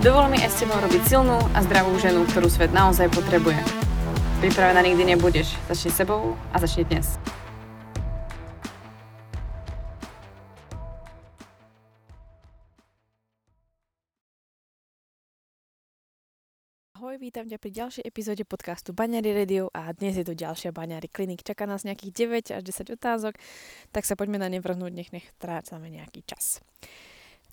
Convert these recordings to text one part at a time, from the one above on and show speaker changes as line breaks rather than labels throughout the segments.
Dovol mi aj s tebou robiť silnú a zdravú ženu, ktorú svet naozaj potrebuje. Pripravená nikdy nebudeš. Začni sebou a začni dnes. Ahoj, vítam ťa pri ďalšej epizóde podcastu Baňary Radio a dnes je tu ďalšia Baňary Klinik. Čaká nás nejakých 9 až 10 otázok, tak sa poďme na ne vrhnúť, nech nech trácame nejaký čas.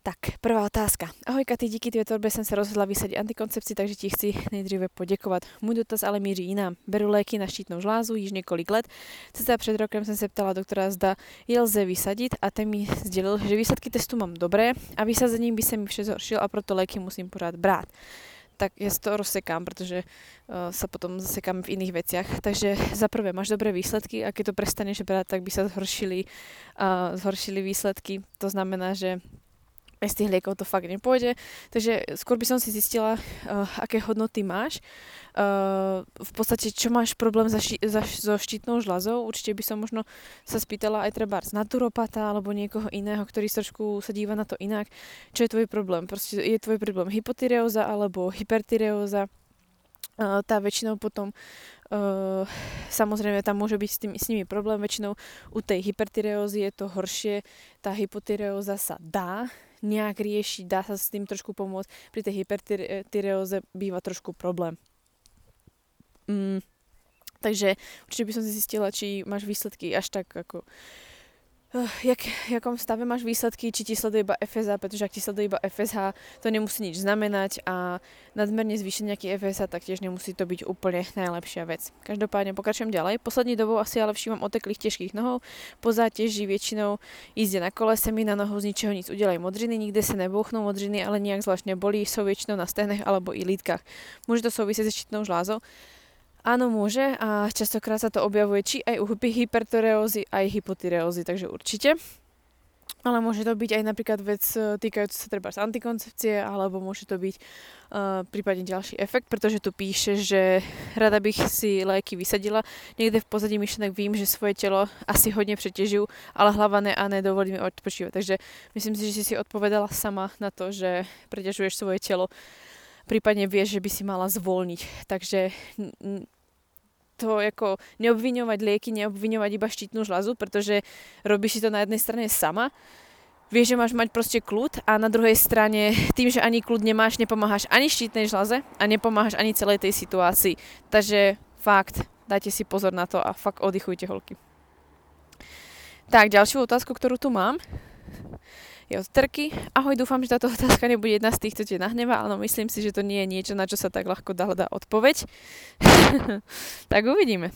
Tak, prvá otázka. Ahoj Katy, díky tvojej tvorbe som sa rozhodla vysať antikoncepci, takže ti chci nejdříve poděkovat. Můj dotaz ale míří jinam. Beru léky na štítnou žlázu již několik let. Cca před rokem jsem se ptala doktora, zda je lze vysadit a ten mi sdělil, že výsledky testu mám dobré a vysazením by se mi vše zhoršil a proto léky musím pořád brát tak ja si to rozsekám, pretože uh, sa potom zasekám v iných veciach. Takže za prvé, máš dobré výsledky a keď to prestaneš brať, tak by sa zhoršili, uh, zhoršili výsledky. To znamená, že bez tých liekov to fakt nepôjde. Takže skôr by som si zistila, uh, aké hodnoty máš. Uh, v podstate, čo máš problém za ši- za, so štítnou žľazou. Určite by som možno sa spýtala aj treba z naturopata alebo niekoho iného, ktorý trošku sa díva na to inak. Čo je tvoj problém? Proste je tvoj problém hypotyreóza alebo hypertyreóza. Uh, tá väčšinou potom Uh, samozrejme, tam môže byť s, tým, s nimi problém. Väčšinou u tej hypertyreózy je to horšie. Tá hypotyreóza sa dá nejak riešiť, dá sa s tým trošku pomôcť. Pri tej hypertyreóze býva trošku problém. Mm, takže určite by som zistila, či máš výsledky až tak ako jak, jakom stave máš výsledky, či ti sleduje iba FSH, pretože ak ti sleduje iba FSH, to nemusí nič znamenať a nadmerne zvýšiť nejaký FSH, tak tiež nemusí to byť úplne najlepšia vec. Každopádne pokračujem ďalej. Poslední dobou asi ale všímam oteklých ťažkých nohou, po záteži väčšinou jízde na kolese mi na nohu z ničeho nic udelaj modriny, nikde sa nebouchnú modriny, ale nejak zvláštne bolí, sú väčšinou na stehnech alebo i lítkach. Môže to súvisieť s štítnou žlázou. Áno, môže a častokrát sa to objavuje či aj u hypertyreózy, aj hypotyreózy, takže určite. Ale môže to byť aj napríklad vec e, týkajúca sa treba z antikoncepcie, alebo môže to byť uh, prípadne ďalší efekt, pretože tu píše, že rada bych si léky vysadila. Niekde v pozadí myšlenek vím, že svoje telo asi hodne preťažujú, ale hlava ne a nedovolí mi odpočívať. Takže myslím si, že si odpovedala sama na to, že preťažuješ svoje telo prípadne vieš, že by si mala zvolniť. Takže to ako neobviňovať lieky, neobviňovať iba štítnu žľazu, pretože robíš si to na jednej strane sama, vieš, že máš mať proste kľud a na druhej strane tým, že ani kľud nemáš, nepomáhaš ani štítnej žľaze a nepomáhaš ani celej tej situácii. Takže fakt, dajte si pozor na to a fakt oddychujte holky. Tak, ďalšiu otázku, ktorú tu mám, je od Trky. Ahoj, dúfam, že táto otázka nebude jedna z tých, čo te nahneva, ale myslím si, že to nie je niečo, na čo sa tak ľahko dá hľadá odpoveď. tak uvidíme.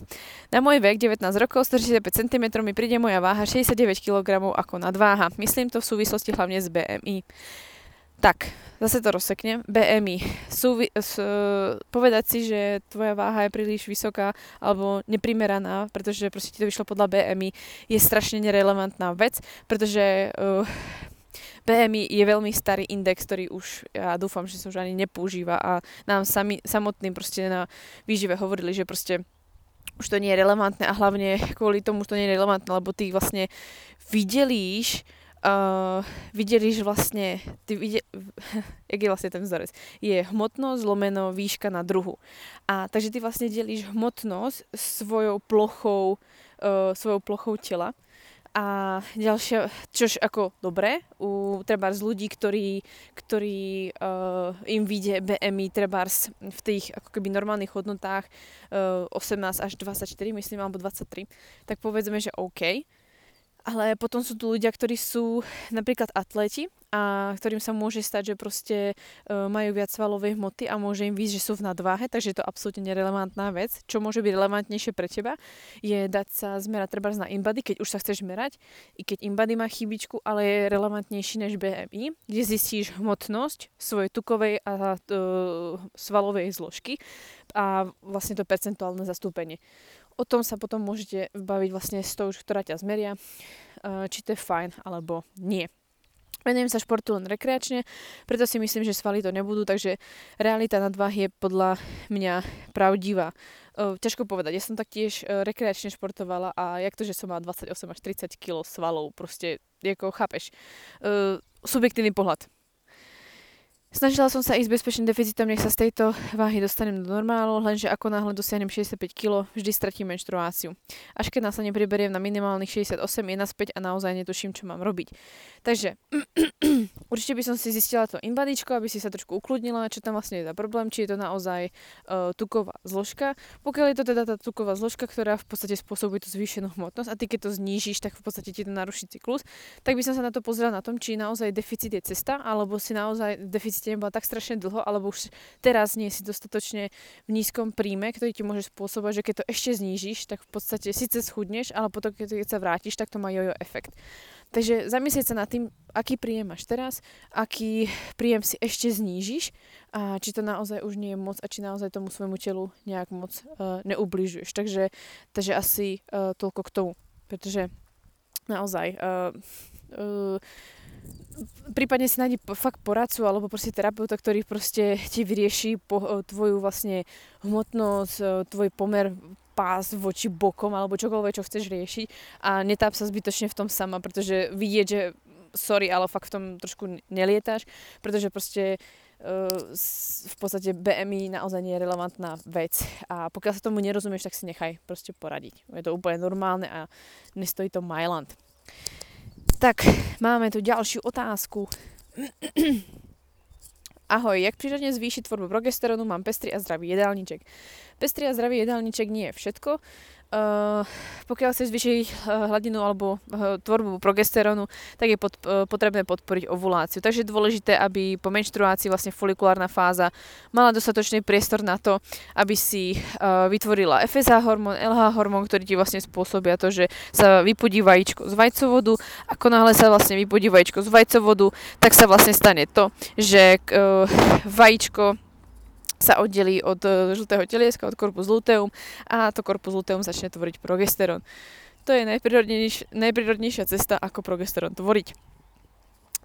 Na môj vek 19 rokov, 165 cm mi príde moja váha 69 kg ako nadváha. Myslím to v súvislosti hlavne s BMI. Tak, zase to rozseknem. BMI. Súvi- s, povedať si, že tvoja váha je príliš vysoká alebo neprimeraná, pretože proste ti to vyšlo podľa BMI, je strašne nerelevantná vec, pretože uh, BMI je veľmi starý index, ktorý už, ja dúfam, že sa už ani nepoužíva a nám sami, samotným proste na výžive hovorili, že proste už to nie je relevantné a hlavne kvôli tomu to nie je relevantné, lebo ty vlastne videlíš, uh, videlíš vlastne, ty videl, jak je vlastne ten vzorec, je hmotnosť zlomeno výška na druhu. A takže ty vlastne delíš hmotnosť svojou plochou, uh, svojou plochou tela a ďalšia, čož ako dobre, u trebárs ľudí, ktorí, ktorí uh, im vyjde BMI trebárs v tých ako keby normálnych hodnotách uh, eh, 18 až 24, myslím, alebo 23, tak povedzme, že OK. Ale potom sú tu ľudia, ktorí sú napríklad atleti a ktorým sa môže stať, že proste uh, majú viac svalovej hmoty a môže im výsť, že sú v nadváhe, takže je to absolútne nerelevantná vec. Čo môže byť relevantnejšie pre teba, je dať sa zmerať treba na InBody, keď už sa chceš merať, i keď InBody má chybičku, ale je relevantnejší než BMI, kde zistíš hmotnosť svojej tukovej a uh, svalovej zložky a vlastne to percentuálne zastúpenie. O tom sa potom môžete baviť vlastne s tou, ktorá ťa zmeria, uh, či to je fajn alebo nie. Venujem sa športu len rekreačne, preto si myslím, že svaly to nebudú, takže realita nadváhy je podľa mňa pravdivá. Uh, ťažko povedať, ja som taktiež uh, rekreačne športovala a jak to, že som mala 28 až 30 kg svalov, proste, ako chápeš, uh, subjektívny pohľad. Snažila som sa ísť bezpečným deficitom, nech sa z tejto váhy dostanem do normálu, lenže ako náhle dosiahnem 65 kg, vždy stratím menštruáciu. Až keď následne priberiem na minimálnych 68, je naspäť a naozaj netuším, čo mám robiť. Takže určite by som si zistila to inbadičko, aby si sa trošku ukludnila, čo tam vlastne je za problém, či je to naozaj uh, tuková zložka. Pokiaľ je to teda tá tuková zložka, ktorá v podstate spôsobuje tú zvýšenú hmotnosť a ty keď to znížiš, tak v podstate ti to naruší cyklus, tak by som sa na to pozrela na tom, či naozaj deficit je cesta, alebo si naozaj deficit ste nebola tak strašne dlho, alebo už teraz nie si dostatočne v nízkom príjme, ktorý ti môže spôsobovať, že keď to ešte znížiš, tak v podstate síce schudneš, ale potom keď sa vrátiš, tak to má jojo efekt. Takže zamyslieť sa nad tým, aký príjem máš teraz, aký príjem si ešte znížiš a či to naozaj už nie je moc a či naozaj tomu svojmu telu nejak moc uh, neubližuješ. Takže, takže asi uh, toľko k tomu, pretože naozaj uh, uh, prípadne si nájdi fakt poradcu alebo proste terapeuta, ktorý proste ti vyrieši po, tvoju vlastne hmotnosť, e, tvoj pomer pás voči bokom alebo čokoľvek, čo chceš riešiť a netáp sa zbytočne v tom sama, pretože vidieť, že sorry, ale fakt v tom trošku nelietáš, pretože proste uh, v podstate BMI naozaj nie je relevantná vec a pokiaľ sa tomu nerozumieš, tak si nechaj proste poradiť. Je to úplne normálne a nestojí to Mailand. Tak, máme tu ďalšiu otázku. Ahoj, jak prirodne zvýšiť tvorbu progesterónu? Mám pestrý a zdravý jedálniček. Pestrý a zdravý jedálniček nie je všetko. Uh, pokiaľ chceš zvýšiť uh, hladinu alebo uh, tvorbu progesterónu, tak je pod, potrebné podporiť ovuláciu. Takže je dôležité, aby po menštruácii vlastne folikulárna fáza mala dostatočný priestor na to, aby si vytvorila FSH hormón, LH hormón, ktorý ti vlastne spôsobia to, že sa vypudí vajíčko z vajcovodu. Ako náhle sa vlastne vypudí vajíčko z vajcovodu, tak sa vlastne stane to, že vajíčko sa oddelí od e, žltého telieska, od korpus luteum a to korpus luteum začne tvoriť progesterón. To je najprirodnejšia cesta, ako progesterón tvoriť.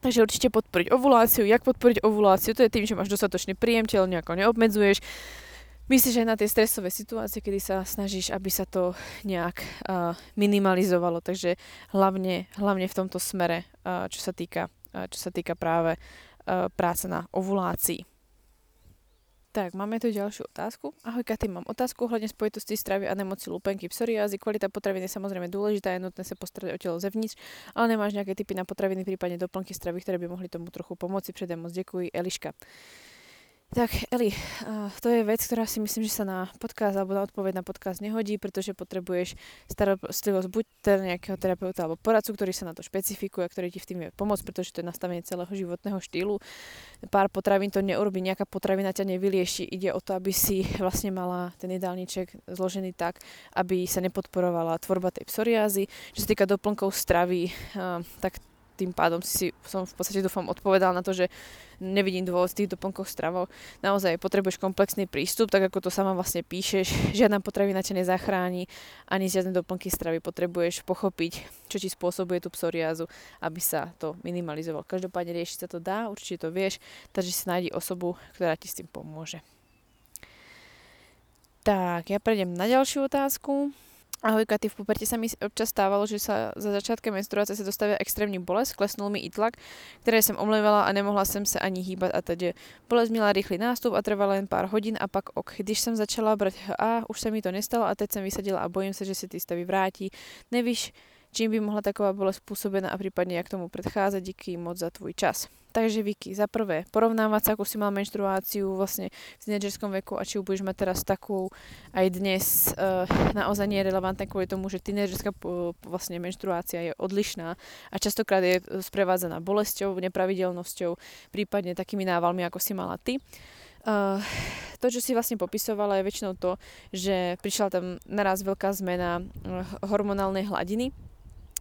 Takže určite podporiť ovuláciu. Jak podporiť ovuláciu? To je tým, že máš dostatočný príjem, telo nejako neobmedzuješ. Myslíš aj na tie stresové situácie, kedy sa snažíš, aby sa to nejak uh, minimalizovalo. Takže hlavne, hlavne v tomto smere, uh, čo, sa týka, uh, čo sa týka práve práce na ovulácii. Tak, máme tu ďalšiu otázku. Ahoj Katy, mám otázku ohľadne spojitosti stravy a nemoci lupenky, psoriázy. Kvalita potravín je samozrejme dôležitá, je nutné sa postarať o telo zevnitř, ale nemáš nejaké typy na potraviny, prípadne doplnky stravy, ktoré by mohli tomu trochu pomôcť. Predem moc ďakujem, Eliška. Tak Eli, to je vec, ktorá si myslím, že sa na podcast alebo na odpoveď na podcast nehodí, pretože potrebuješ starostlivosť buď teda nejakého terapeuta alebo poradcu, ktorý sa na to špecifikuje a ktorý ti v tým vie pomôcť, pretože to je nastavenie celého životného štýlu. Pár potravín to neurobi, nejaká potravina ťa nevylieši. Ide o to, aby si vlastne mala ten jedálniček zložený tak, aby sa nepodporovala tvorba tej psoriázy. Čo sa týka doplnkov stravy, tak tým pádom si som v podstate dúfam odpovedal na to, že nevidím dôvod v tých doplnkoch stravov. Naozaj potrebuješ komplexný prístup, tak ako to sama vlastne píšeš. Žiadna potravina ťa nezachráni, ani žiadne doplnky stravy. Potrebuješ pochopiť, čo ti spôsobuje tú psoriázu, aby sa to minimalizovalo. Každopádne riešiť sa to dá, určite to vieš, takže si nájdi osobu, ktorá ti s tým pomôže. Tak, ja prejdem na ďalšiu otázku. Ahoj Katy, v poperte sa mi občas stávalo, že sa za začiatkem menstruácie sa dostavia extrémní bolest, klesnul mi i tlak, ktoré som omlevala a nemohla som sa ani hýbať a tedy. Bolest měla rýchly nástup a trvala len pár hodín a pak ok. Když som začala brať a už sa mi to nestalo a teď som vysadila a bojím sa, že sa ty stavy vrátí. Nevíš, čím by mohla taková bolesť spôsobená a prípadne jak tomu predchádzať. Díky moc za tvoj čas. Takže Vicky, za prvé, porovnávať sa, ako si mal menštruáciu vlastne v tínedžerskom veku a či ju budeš mať teraz takú aj dnes, uh, naozaj nie je relevantné kvôli tomu, že tínedžerská uh, vlastne menštruácia je odlišná a častokrát je sprevádzaná bolesťou, nepravidelnosťou, prípadne takými návalmi, ako si mala ty. Uh, to, čo si vlastne popisovala, je väčšinou to, že prišla tam naraz veľká zmena hormonálnej hladiny,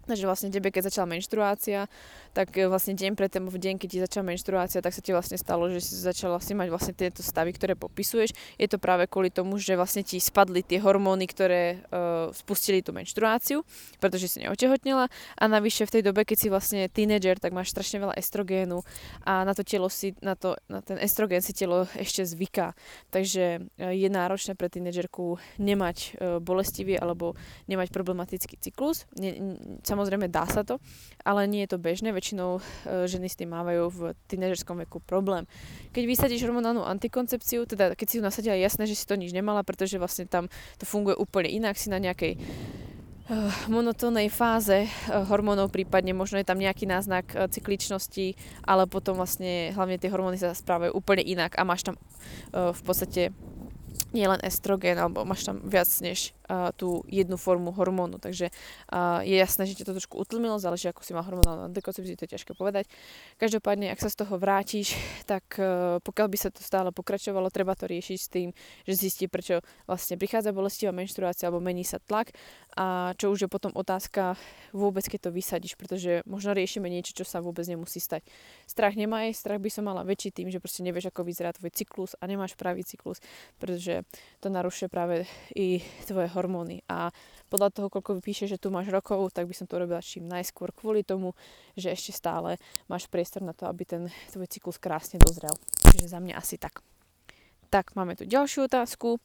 Takže vlastne tebe, keď začala menštruácia, tak e, vlastne deň predtým, v deň, keď ti začala menštruácia, tak sa ti vlastne stalo, že si začala si mať vlastne tieto stavy, ktoré popisuješ. Je to práve kvôli tomu, že vlastne ti spadli tie hormóny, ktoré uh, spustili tú menštruáciu, pretože si neotehotnela. A navyše v tej dobe, keď si vlastne tínedžer, tak máš strašne veľa estrogénu a na to telo si, na, to, na ten estrogén si telo ešte zvyká. Takže uh, je náročné pre tínedžerku nemať uh, bolestivý alebo nemať problematický cyklus. Ne, Samozrejme dá sa to, ale nie je to bežné. Väčšinou e, ženy s tým mávajú v tínežerskom veku problém. Keď vysadíš hormonálnu antikoncepciu, teda keď si ju nasadila, jasné, že si to nič nemala, pretože vlastne tam to funguje úplne inak, si na nejakej uh, monotónnej fáze uh, hormónov, prípadne možno je tam nejaký náznak cykličnosti, ale potom vlastne hlavne tie hormóny sa správajú úplne inak a máš tam v podstate nie len estrogen, alebo máš tam viac než tú jednu formu hormónu. Takže je jasné, že ťa to trošku utlmilo, záleží ako si má hormonálnu antikoncepciu, to je ťažké povedať. Každopádne, ak sa z toho vrátiš, tak uh, pokiaľ by sa to stále pokračovalo, treba to riešiť s tým, že zistí, prečo vlastne prichádza bolestivá menštruácia alebo mení sa tlak a čo už je potom otázka vôbec, keď to vysadíš, pretože možno riešime niečo, čo sa vôbec nemusí stať. Strach nemá aj, strach by som mala väčší tým, že proste nevieš, ako vyzerá tvoj cyklus a nemáš pravý cyklus, pretože to narušuje práve i tvoje hormóny. A podľa toho, koľko vypíše, že tu máš rokov, tak by som to robila čím najskôr kvôli tomu, že ešte stále máš priestor na to, aby ten tvoj cyklus krásne dozrel. Čiže za mňa asi tak. Tak, máme tu ďalšiu otázku.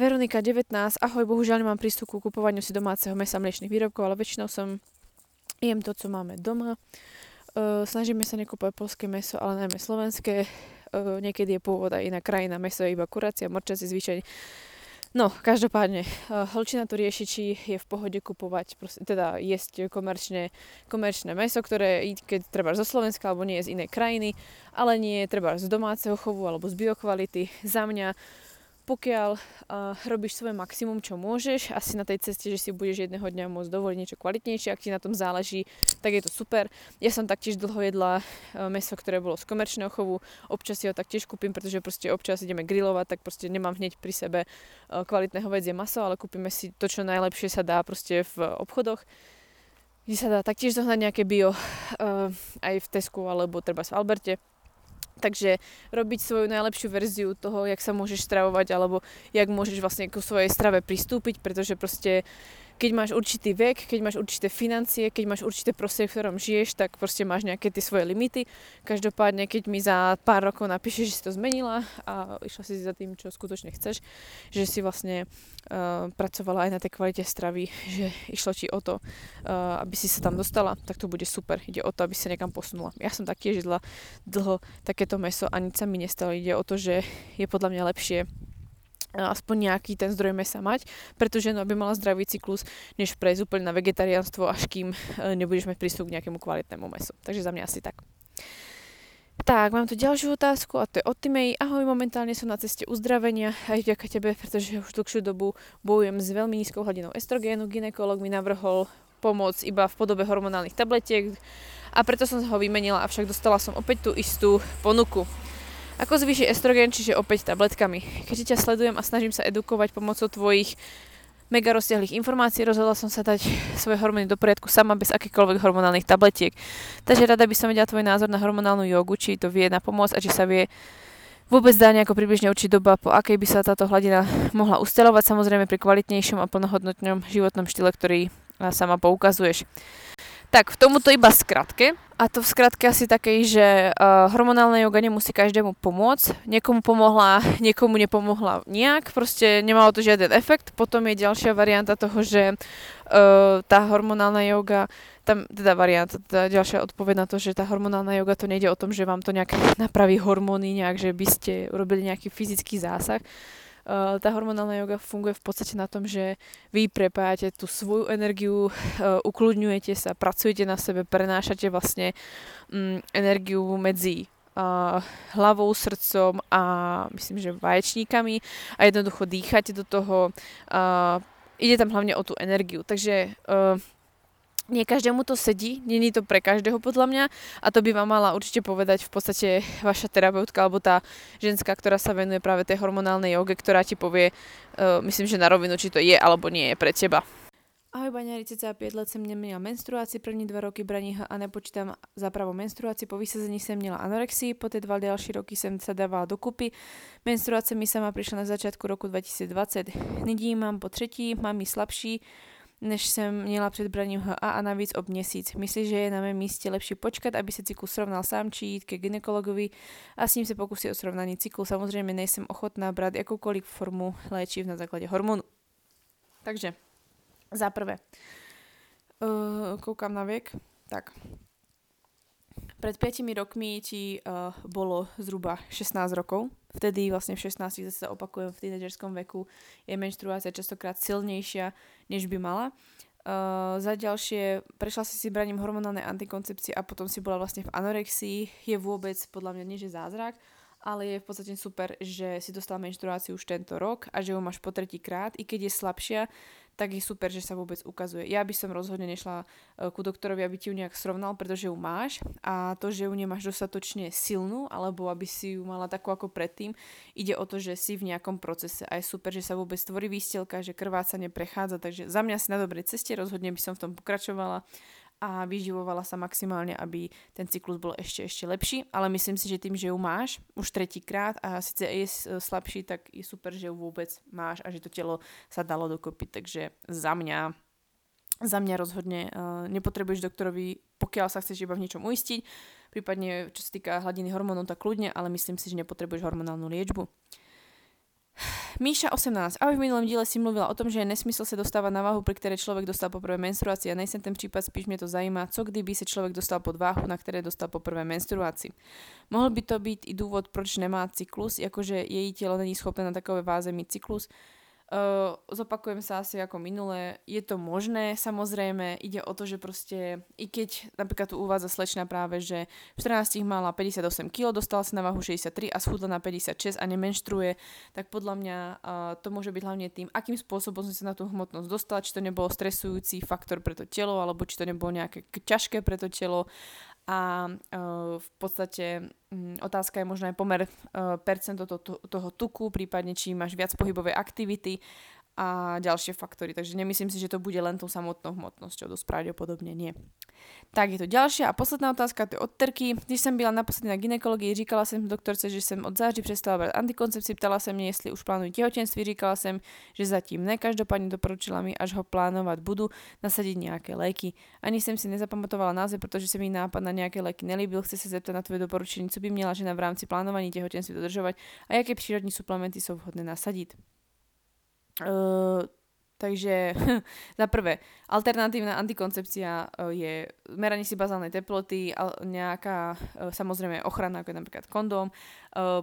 Veronika 19. Ahoj, bohužiaľ nemám prístup ku kupovaniu si domáceho mesa mliečných výrobkov, ale väčšinou som jem to, co máme doma. Uh, snažíme sa nekúpať polské meso, ale najmä slovenské. Uh, niekedy je pôvod aj iná krajina, meso je iba kuracia, morčaci zvyšení No, každopádne, holčina to rieši, či je v pohode kupovať, teda jesť komerčne, komerčné meso, ktoré keď treba zo Slovenska alebo nie je z inej krajiny, ale nie je treba z domáceho chovu alebo z biokvality. Za mňa pokiaľ uh, robíš svoje maximum, čo môžeš, asi na tej ceste, že si budeš jedného dňa môcť dovoliť niečo kvalitnejšie, ak ti na tom záleží, tak je to super. Ja som taktiež dlho jedla uh, meso, ktoré bolo z komerčného chovu, občas si ho taktiež kúpim, pretože proste občas ideme grilovať, tak proste nemám hneď pri sebe uh, kvalitné hovedzie maso, ale kúpime si to, čo najlepšie sa dá proste v obchodoch. Kde sa dá taktiež zohnať nejaké bio uh, aj v Tesku alebo treba v Alberte Takže robiť svoju najlepšiu verziu toho, jak sa môžeš stravovať alebo jak môžeš vlastne ku svojej strave pristúpiť, pretože proste keď máš určitý vek, keď máš určité financie, keď máš určité prostredie, v ktorom žiješ, tak proste máš nejaké tie svoje limity. Každopádne, keď mi za pár rokov napíšeš, že si to zmenila a išla si za tým, čo skutočne chceš, že si vlastne uh, pracovala aj na tej kvalite stravy, že išlo ti o to, uh, aby si sa tam dostala, tak to bude super. Ide o to, aby sa niekam posunula. Ja som taktiež jedla dlho takéto meso a nič sa mi nestalo. Ide o to, že je podľa mňa lepšie aspoň nejaký ten zdroj mesa mať, pretože no, aby mala zdravý cyklus, než prejsť úplne na vegetariánstvo, až kým e, nebudeš mať prístup k nejakému kvalitnému mesu. Takže za mňa asi tak. Tak, mám tu ďalšiu otázku a to je od Timej. Ahoj, momentálne som na ceste uzdravenia aj vďaka tebe, pretože už dlhšiu dobu bojujem s veľmi nízkou hladinou estrogénu. Ginekolog mi navrhol pomoc iba v podobe hormonálnych tabletiek a preto som ho vymenila, avšak dostala som opäť tú istú ponuku. Ako zvýši estrogen, čiže opäť tabletkami. Keďže ťa sledujem a snažím sa edukovať pomocou tvojich mega rozsiahlých informácií, rozhodla som sa dať svoje hormóny do poriadku sama bez akýchkoľvek hormonálnych tabletiek. Takže rada by som vedela tvoj názor na hormonálnu jogu, či to vie na pomoc a či sa vie vôbec dá nejako približne určiť doba, po akej by sa táto hladina mohla ustelovať, samozrejme pri kvalitnejšom a plnohodnotnom životnom štýle, ktorý sama poukazuješ. Tak, v tomuto iba skratke. A to v skratke asi takej, že uh, hormonálna joga nemusí každému pomôcť. Niekomu pomohla, niekomu nepomohla nejak, proste nemalo to žiaden efekt. Potom je ďalšia varianta toho, že uh, tá hormonálna joga, tam teda varianta, teda ďalšia odpoveď na to, že tá hormonálna joga to nejde o tom, že vám to nejak napraví hormóny, nejak, že by ste urobili nejaký fyzický zásah, tá hormonálna yoga funguje v podstate na tom, že vy prepájate tú svoju energiu, uh, ukludňujete sa, pracujete na sebe, prenášate vlastne um, energiu medzi uh, hlavou, srdcom a myslím, že vaječníkami a jednoducho dýchate do toho. Ide tam hlavne o tú energiu. Takže nie každému to sedí, není to pre každého podľa mňa a to by vám mala určite povedať v podstate vaša terapeutka alebo tá ženská, ktorá sa venuje práve tej hormonálnej joge, ktorá ti povie, uh, myslím, že na rovinu, či to je alebo nie je pre teba. Ahoj baňari, cca 5 let jsem neměla menstruaci, první dva roky braní a nepočítám za pravou menstruaci, po vysazení jsem měla anorexii, po ty dva další roky jsem sa dávala dokupy. Menstruace mi sama prišla na začátku roku 2020. Nyní mám po třetí, mám ji slabší, než jsem měla před braním HA a navíc ob měsíc. Myslíš, že je na mém místě lepší počkat, aby se cyklus srovnal sám, či jít ke gynekologovi a s ním se pokusit o srovnání cyklu. Samozřejmě nejsem ochotná brát jakoukoliv formu léčiv na základě hormonu. Takže, za prvé, uh, koukám na věk, tak pred 5 rokmi ti uh, bolo zhruba 16 rokov. Vtedy vlastne v 16 zase opakujem v tínedžerskom veku je menštruácia častokrát silnejšia, než by mala. Uh, za ďalšie, prešla si si braním hormonálnej antikoncepcie a potom si bola vlastne v anorexii, je vôbec podľa mňa nie že zázrak, ale je v podstate super, že si dostala menštruáciu už tento rok a že ju máš po tretí krát, i keď je slabšia, tak je super, že sa vôbec ukazuje. Ja by som rozhodne nešla e, ku doktorovi, aby ti ju nejak srovnal, pretože ju máš. A to, že ju nemáš dostatočne silnú, alebo aby si ju mala takú ako predtým, ide o to, že si v nejakom procese. A je super, že sa vôbec tvorí výstelka, že krváca neprechádza, takže za mňa si na dobrej ceste, rozhodne by som v tom pokračovala a vyživovala sa maximálne, aby ten cyklus bol ešte ešte lepší, ale myslím si, že tým, že ju máš už tretíkrát a síce je slabší, tak je super, že ju vôbec máš a že to telo sa dalo dokopy, takže za mňa za mňa rozhodne uh, nepotrebuješ doktorovi, pokiaľ sa chceš iba v niečom uistiť, prípadne čo sa týka hladiny hormónov, tak kľudne, ale myslím si, že nepotrebuješ hormonálnu liečbu. Míša 18. Ahoj, v minulém díle si mluvila o tom, že je nesmysl se dostávat na váhu, pri které člověk dostal poprvé menstruaci. Ja nejsem ten případ, spíš mě to zajímá, co kdyby se člověk dostal pod váhu, na které dostal poprvé menstruaci. Mohl by to být i důvod, proč nemá cyklus, jakože její tělo není schopné na takové váze mít cyklus. Zopakujem sa asi ako minulé, je to možné, samozrejme, ide o to, že proste, i keď napríklad tu uvádza slečna práve, že v 14 mala 58 kg, dostala sa na váhu 63 a schudla na 56 a nemenštruje, tak podľa mňa uh, to môže byť hlavne tým, akým spôsobom som sa na tú hmotnosť dostala, či to nebolo stresujúci faktor pre to telo, alebo či to nebolo nejaké ťažké pre to telo a uh, v podstate um, otázka je možno aj pomer uh, percento to, to, toho tuku, prípadne či máš viac pohybovej aktivity a ďalšie faktory. Takže nemyslím si, že to bude len tou samotnou hmotnosťou, dosť pravdepodobne nie. Tak je to ďalšia a posledná otázka, to je od Terky. Když jsem byla naposledy na ginekologii, říkala jsem doktorce, že jsem od září přestala brát antikoncepci, ptala se mě, jestli už plánuji těhotenství, říkala jsem, že zatím ne, každopádně doporučila mi, až ho plánovat budu, nasadit nějaké léky. Ani jsem si nezapamatovala název, protože se mi nápad na nějaké léky nelíbil. Chci se zeptat na tvoje doporučení, co by měla žena v rámci plánování těhotenství dodržovat a jaké přírodní suplementy jsou vhodné nasadit. Takže za prvé, alternatívna antikoncepcia je meranie si bazálnej teploty, nejaká samozrejme ochrana, ako je napríklad kondóm,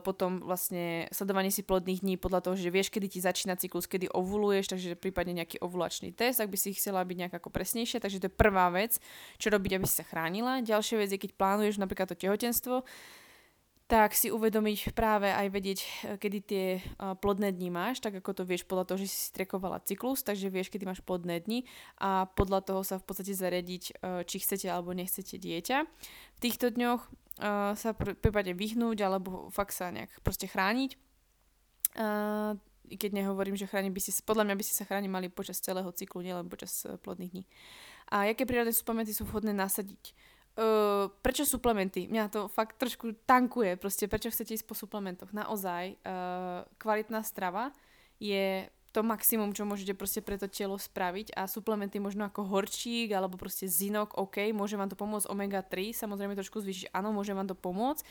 potom vlastne sledovanie si plodných dní podľa toho, že vieš, kedy ti začína cyklus, kedy ovuluješ, takže prípadne nejaký ovulačný test, ak by si chcela byť nejak ako presnejšie, takže to je prvá vec, čo robiť, aby si sa chránila. Ďalšia vec je, keď plánuješ napríklad to tehotenstvo, tak si uvedomiť práve aj vedieť, e, kedy tie e, plodné dni máš, tak ako to vieš podľa toho, že si strekovala cyklus, takže vieš, kedy máš plodné dni a podľa toho sa v podstate zariadiť, e, či chcete alebo nechcete dieťa. V týchto dňoch sa prípadne vyhnúť alebo fakt sa nejak proste chrániť. Keď nehovorím, že chrániť by si, podľa mňa by si sa chránili mali počas celého cyklu, nielen počas plodných dní. A aké prírodné suplementy sú vhodné nasadiť? Uh, prečo suplementy? Mňa to fakt trošku tankuje, proste prečo chcete ísť po suplementoch. Naozaj, uh, kvalitná strava je to maximum, čo môžete proste pre to telo spraviť a suplementy možno ako horčík alebo proste zinok, OK, môže vám to pomôcť omega-3, samozrejme trošku zvýšiť, áno, môže vám to pomôcť.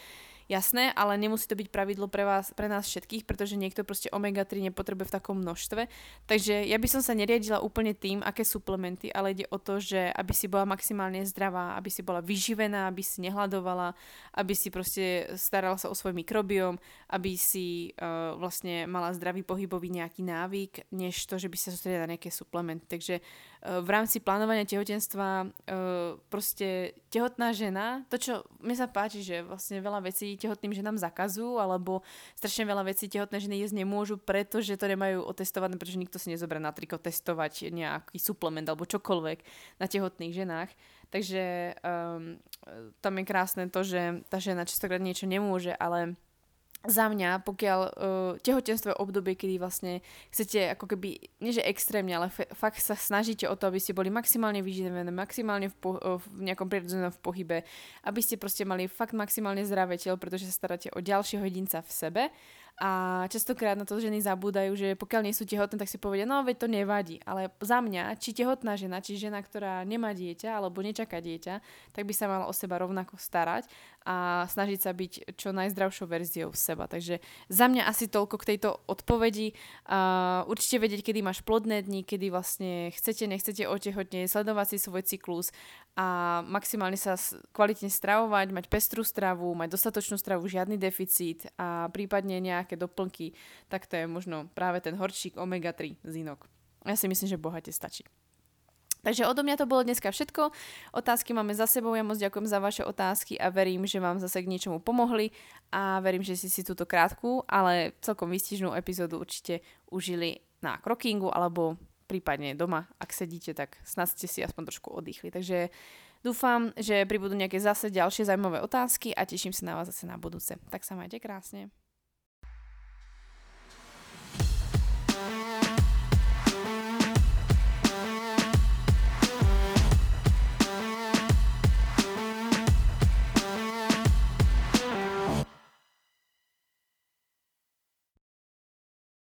Jasné, ale nemusí to byť pravidlo pre vás, pre nás všetkých, pretože niekto proste omega-3 nepotrebuje v takom množstve. Takže ja by som sa neriadila úplne tým, aké suplementy, ale ide o to, že aby si bola maximálne zdravá, aby si bola vyživená, aby si nehľadovala, aby si proste starala sa o svoj mikrobióm, aby si uh, vlastne mala zdravý pohybový nejaký návyk, než to, že by sa sústredila na nejaké suplementy. Takže uh, v rámci plánovania tehotenstva uh, proste tehotná žena, to čo mi sa páči, že vlastne veľa vecí tehotným ženám zakazujú, alebo strašne veľa vecí tehotné ženy jesť nemôžu, pretože to nemajú otestované, pretože nikto si nezoberá na triko testovať nejaký suplement alebo čokoľvek na tehotných ženách. Takže um, tam je krásne to, že tá žena častokrát niečo nemôže, ale za mňa, pokiaľ uh, tehotenstvo je obdobie, kedy vlastne chcete ako keby, nie že extrémne, ale f- fakt sa snažíte o to, aby ste boli maximálne vyživené, maximálne v, po- uh, v nejakom prirodzenom v pohybe, aby ste proste mali fakt maximálne zdravé telo, pretože sa staráte o ďalšieho jedinca v sebe a častokrát na to ženy zabúdajú, že pokiaľ nie sú tehotné, tak si povedia, no veď to nevadí. Ale za mňa, či tehotná žena, či žena, ktorá nemá dieťa alebo nečaká dieťa, tak by sa mala o seba rovnako starať a snažiť sa byť čo najzdravšou verziou seba. Takže za mňa asi toľko k tejto odpovedi. Uh, určite vedieť, kedy máš plodné dni, kedy vlastne chcete, nechcete otehotne, sledovať si svoj cyklus a maximálne sa kvalitne stravovať, mať pestrú stravu, mať dostatočnú stravu, žiadny deficit a prípadne nejaké doplnky, tak to je možno práve ten horčík omega-3 zinok. Ja si myslím, že bohate stačí. Takže odo mňa to bolo dneska všetko. Otázky máme za sebou, ja moc ďakujem za vaše otázky a verím, že vám zase k niečomu pomohli a verím, že si si túto krátku, ale celkom výstižnú epizódu určite užili na krokingu alebo prípadne doma, ak sedíte, tak snad ste si aspoň trošku oddychli. Takže dúfam, že pribudú nejaké zase ďalšie zaujímavé otázky a teším sa na vás zase na budúce. Tak sa majte krásne.